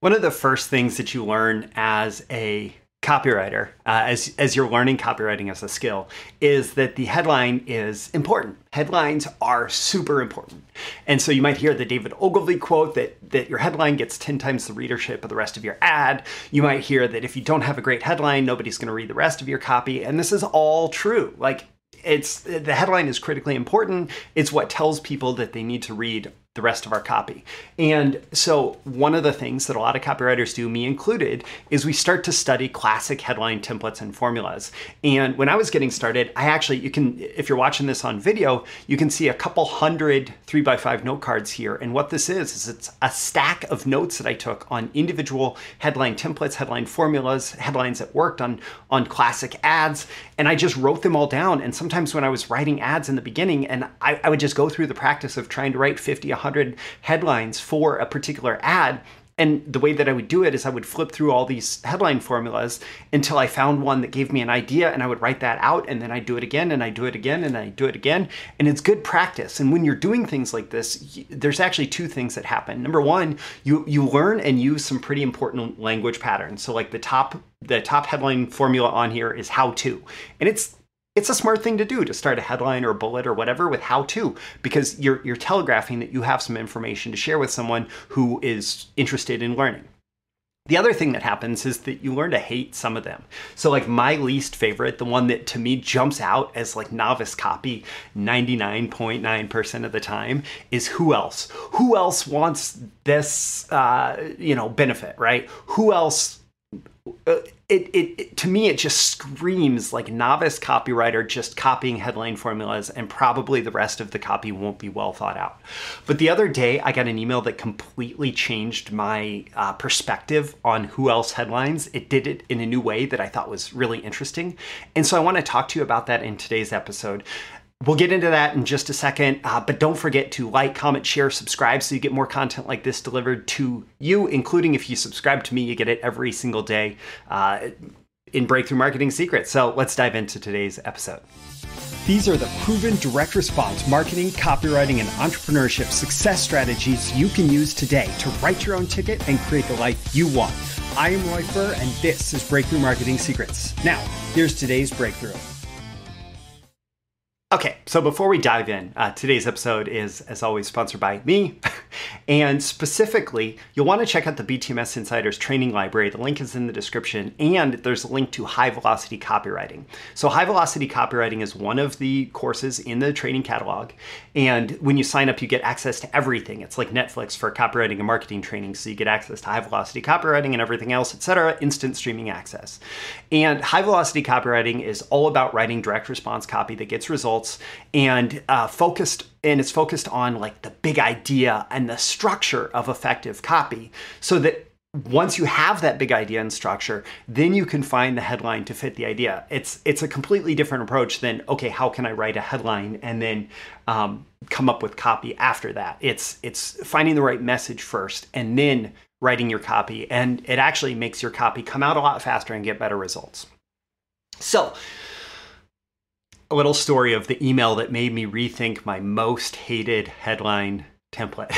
One of the first things that you learn as a copywriter, uh, as, as you're learning copywriting as a skill, is that the headline is important. Headlines are super important. And so you might hear the David Ogilvy quote that, that your headline gets 10 times the readership of the rest of your ad. You might hear that if you don't have a great headline, nobody's going to read the rest of your copy. And this is all true. Like, it's the headline is critically important. It's what tells people that they need to read the rest of our copy. And so, one of the things that a lot of copywriters do, me included, is we start to study classic headline templates and formulas. And when I was getting started, I actually, you can, if you're watching this on video, you can see a couple hundred three by five note cards here. And what this is, is it's a stack of notes that I took on individual headline templates, headline formulas, headlines that worked on, on classic ads. And I just wrote them all down. And sometimes when I was writing ads in the beginning, and I, I would just go through the practice of trying to write 50, 100 headlines for a particular ad. And the way that I would do it is I would flip through all these headline formulas until I found one that gave me an idea and I would write that out and then I'd do it again and I'd do it again and I'd do it again. And it's good practice. And when you're doing things like this, there's actually two things that happen. Number one, you you learn and use some pretty important language patterns. So like the top the top headline formula on here is how to. And it's it's a smart thing to do to start a headline or a bullet or whatever with how to because you're you're telegraphing that you have some information to share with someone who is interested in learning. The other thing that happens is that you learn to hate some of them. So like my least favorite, the one that to me jumps out as like novice copy 99.9% of the time is who else? Who else wants this uh, you know benefit, right? Who else uh, it, it, it, to me it just screams like novice copywriter just copying headline formulas and probably the rest of the copy won't be well thought out. But the other day i got an email that completely changed my uh, perspective on who else headlines. It did it in a new way that i thought was really interesting. And so i want to talk to you about that in today's episode We'll get into that in just a second, uh, but don't forget to like, comment, share, subscribe so you get more content like this delivered to you, including if you subscribe to me, you get it every single day uh, in Breakthrough Marketing Secrets. So let's dive into today's episode. These are the proven direct response marketing, copywriting, and entrepreneurship success strategies you can use today to write your own ticket and create the life you want. I am Roy Furr, and this is Breakthrough Marketing Secrets. Now, here's today's breakthrough. Okay, so before we dive in, uh, today's episode is, as always, sponsored by me. and specifically, you'll want to check out the BTMS Insiders training library. The link is in the description, and there's a link to high velocity copywriting. So, high velocity copywriting is one of the courses in the training catalog. And when you sign up, you get access to everything. It's like Netflix for copywriting and marketing training. So, you get access to high velocity copywriting and everything else, etc., instant streaming access. And high velocity copywriting is all about writing direct response copy that gets results results and uh, focused and it's focused on like the big idea and the structure of effective copy so that once you have that big idea and structure then you can find the headline to fit the idea. It's it's a completely different approach than okay how can i write a headline and then um, come up with copy after that? It's it's finding the right message first and then writing your copy and it actually makes your copy come out a lot faster and get better results. So a little story of the email that made me rethink my most hated headline template.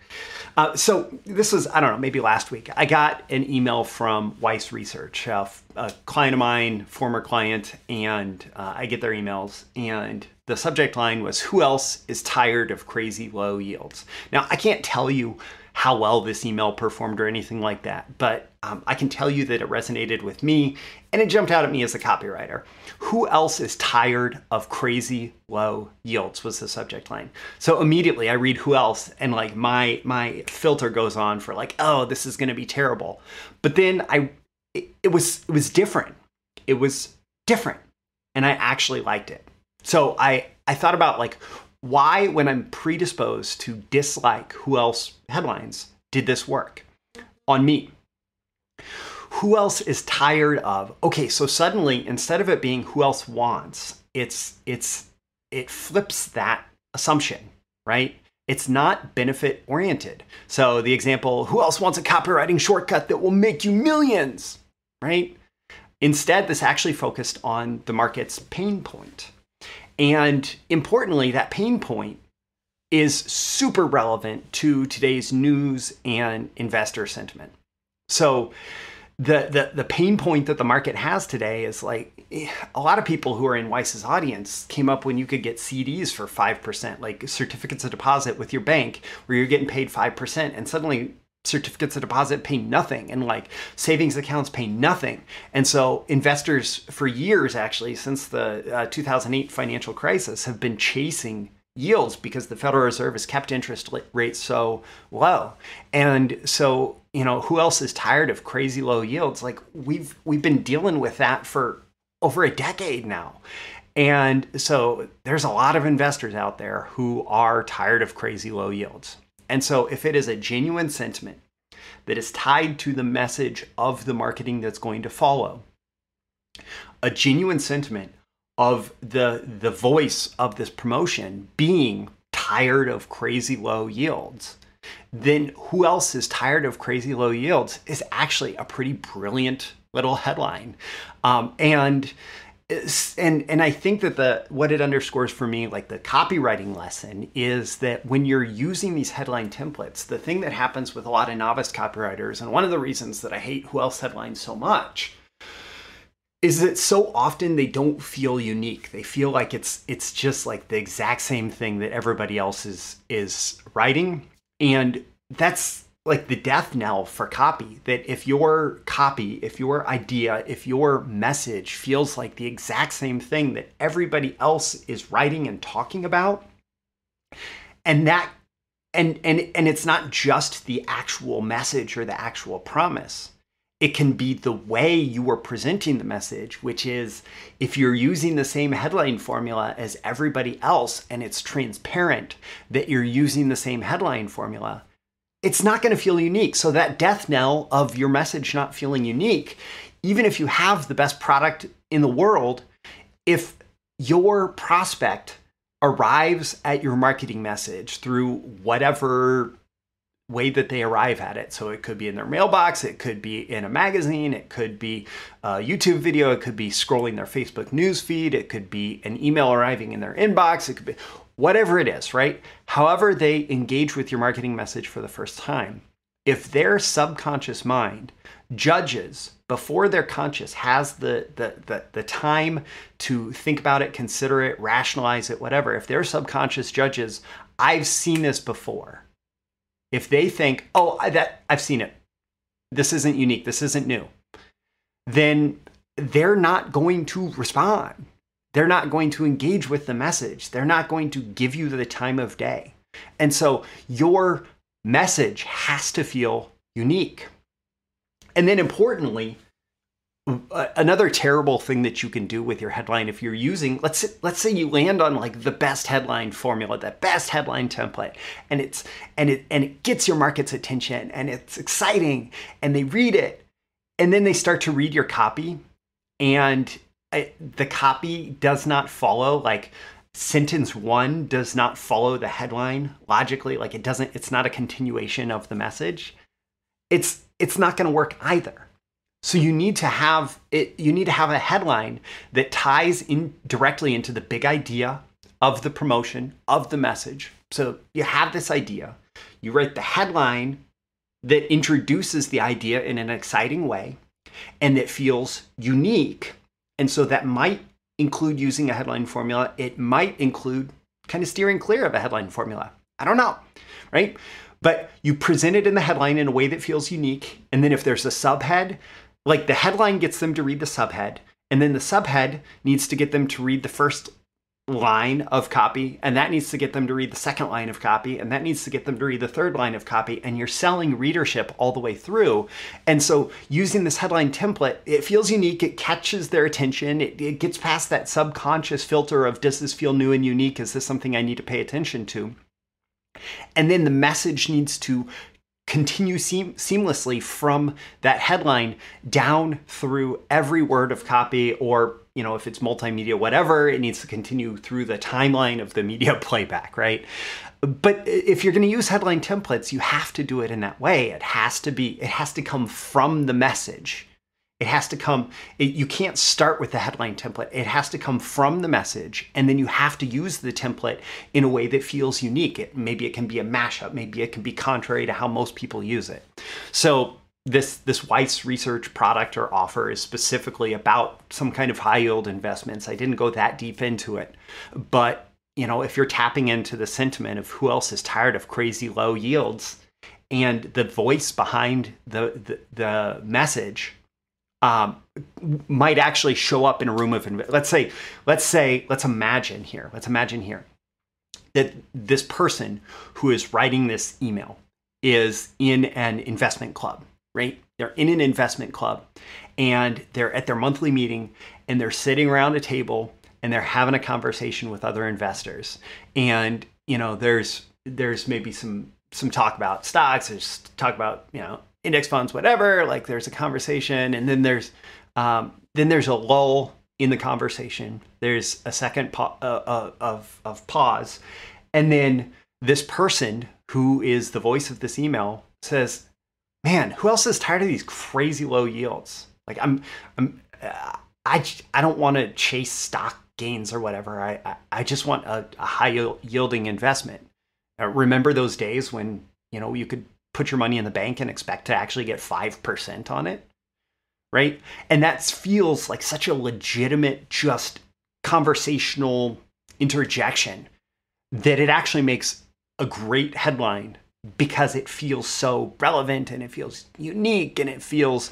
uh, so this was, I don't know, maybe last week. I got an email from Weiss Research, a, a client of mine, former client, and uh, I get their emails. And the subject line was, Who else is tired of crazy low yields? Now, I can't tell you how well this email performed or anything like that, but um, I can tell you that it resonated with me and it jumped out at me as a copywriter. Who else is tired of crazy low yields was the subject line. So immediately I read who else and like my my filter goes on for like, oh, this is gonna be terrible. But then I it, it was it was different. It was different. And I actually liked it. So I I thought about like why, when I'm predisposed to dislike who else headlines, did this work on me? Who else is tired of? Okay, so suddenly instead of it being who else wants, it's it's it flips that assumption, right? It's not benefit oriented. So the example, who else wants a copywriting shortcut that will make you millions, right? Instead, this actually focused on the market's pain point. And importantly, that pain point is super relevant to today's news and investor sentiment. So the, the the pain point that the market has today is like a lot of people who are in Weiss's audience came up when you could get CDs for 5%, like certificates of deposit with your bank where you're getting paid 5%. And suddenly certificates of deposit pay nothing and like savings accounts pay nothing. And so investors for years, actually, since the uh, 2008 financial crisis, have been chasing yields because the Federal Reserve has kept interest rates so low. And so, you know, who else is tired of crazy low yields? Like we've we've been dealing with that for over a decade now. And so there's a lot of investors out there who are tired of crazy low yields. And so if it is a genuine sentiment that is tied to the message of the marketing that's going to follow, a genuine sentiment of the the voice of this promotion being tired of crazy low yields, then who else is tired of crazy low yields is actually a pretty brilliant little headline. Um, and and and I think that the what it underscores for me, like the copywriting lesson, is that when you're using these headline templates, the thing that happens with a lot of novice copywriters, and one of the reasons that I hate Who Else headlines so much, is that so often they don't feel unique. They feel like it's it's just like the exact same thing that everybody else is is writing, and that's like the death knell for copy that if your copy, if your idea, if your message feels like the exact same thing that everybody else is writing and talking about, and that and and and it's not just the actual message or the actual promise it can be the way you are presenting the message, which is if you're using the same headline formula as everybody else and it's transparent that you're using the same headline formula, it's not going to feel unique. So that death knell of your message not feeling unique, even if you have the best product in the world, if your prospect arrives at your marketing message through whatever way that they arrive at it. So it could be in their mailbox, it could be in a magazine, it could be a YouTube video, it could be scrolling their Facebook news feed, it could be an email arriving in their inbox, it could be whatever it is, right? However, they engage with your marketing message for the first time, if their subconscious mind judges before their conscious has the, the, the, the, time to think about it, consider it, rationalize it, whatever, if their subconscious judges, I've seen this before, if they think, oh, I, that I've seen it, this isn't unique, this isn't new, then they're not going to respond they're not going to engage with the message. They're not going to give you the time of day. And so your message has to feel unique. And then importantly, another terrible thing that you can do with your headline if you're using let's say, let's say you land on like the best headline formula the best headline template and it's and it and it gets your market's attention and it's exciting and they read it and then they start to read your copy and The copy does not follow like sentence one does not follow the headline logically like it doesn't it's not a continuation of the message. It's it's not going to work either. So you need to have it you need to have a headline that ties in directly into the big idea of the promotion of the message. So you have this idea you write the headline that introduces the idea in an exciting way and that feels unique and so that might include using a headline formula. It might include kind of steering clear of a headline formula. I don't know, right? But you present it in the headline in a way that feels unique. And then if there's a subhead, like the headline gets them to read the subhead, and then the subhead needs to get them to read the first line of copy and that needs to get them to read the second line of copy and that needs to get them to read the third line of copy and you're selling readership all the way through. And so using this headline template it feels unique it catches their attention it, it gets past that subconscious filter of does this feel new and unique? Is this something i need to pay attention to? And then the message needs to continue seam- seamlessly from that headline down through every word of copy or you know, if it's multimedia, whatever, it needs to continue through the timeline of the media playback, right? But if you're going to use headline templates, you have to do it in that way. It has to be, it has to come from the message. It has to come, it, you can't start with the headline template. It has to come from the message, and then you have to use the template in a way that feels unique. It, maybe it can be a mashup, maybe it can be contrary to how most people use it. So this this Weiss research product or offer is specifically about some kind of high yield investments. I didn't go that deep into it, but you know, if you're tapping into the sentiment of who else is tired of crazy low yields, and the voice behind the the, the message um, might actually show up in a room of let's say let's say let's imagine here let's imagine here that this person who is writing this email is in an investment club right they're in an investment club and they're at their monthly meeting and they're sitting around a table and they're having a conversation with other investors and you know there's there's maybe some some talk about stocks there's talk about you know index funds, whatever. Like there's a conversation, and then there's um, then there's a lull in the conversation. There's a second pa- uh, uh, of of pause, and then this person who is the voice of this email says, "Man, who else is tired of these crazy low yields? Like I'm, I'm, uh, I, I don't want to chase stock gains or whatever. I, I, I just want a, a high yielding investment. Uh, remember those days when you know you could put your money in the bank and expect to actually get 5% on it. Right. And that feels like such a legitimate, just conversational interjection that it actually makes a great headline because it feels so relevant and it feels unique and it feels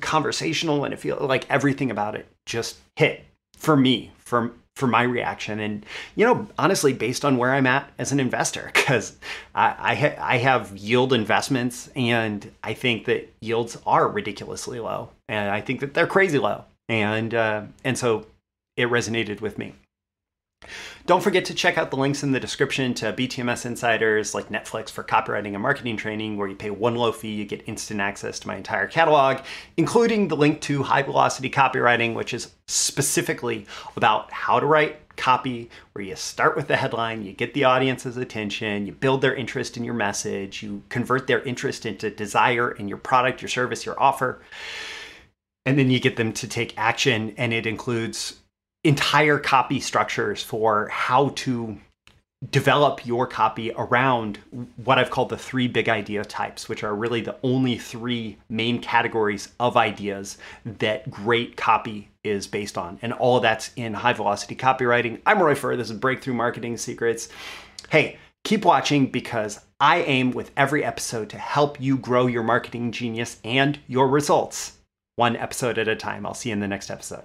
conversational and it feels like everything about it just hit for me for for my reaction. And you know, honestly, based on where I'm at as an investor, because I I, ha- I, have yield investments, and I think that yields are ridiculously low, and I think that they're crazy low, and uh, and so it resonated with me. Don't forget to check out the links in the description to BTMS Insiders like Netflix for copywriting and marketing training, where you pay one low fee, you get instant access to my entire catalog, including the link to High Velocity Copywriting, which is specifically about how to write copy, where you start with the headline, you get the audience's attention, you build their interest in your message, you convert their interest into desire in your product, your service, your offer. And then you get them to take action, and it includes entire copy structures for how to develop your copy around what I've called the three big idea types, which are really the only three main categories of ideas that great copy is based on. And all that's in high velocity copywriting. I'm Roy Furr. This is Breakthrough Marketing Secrets. Hey, keep watching because I aim with every episode to help you grow your marketing genius and your results one episode at a time. I'll see you in the next episode.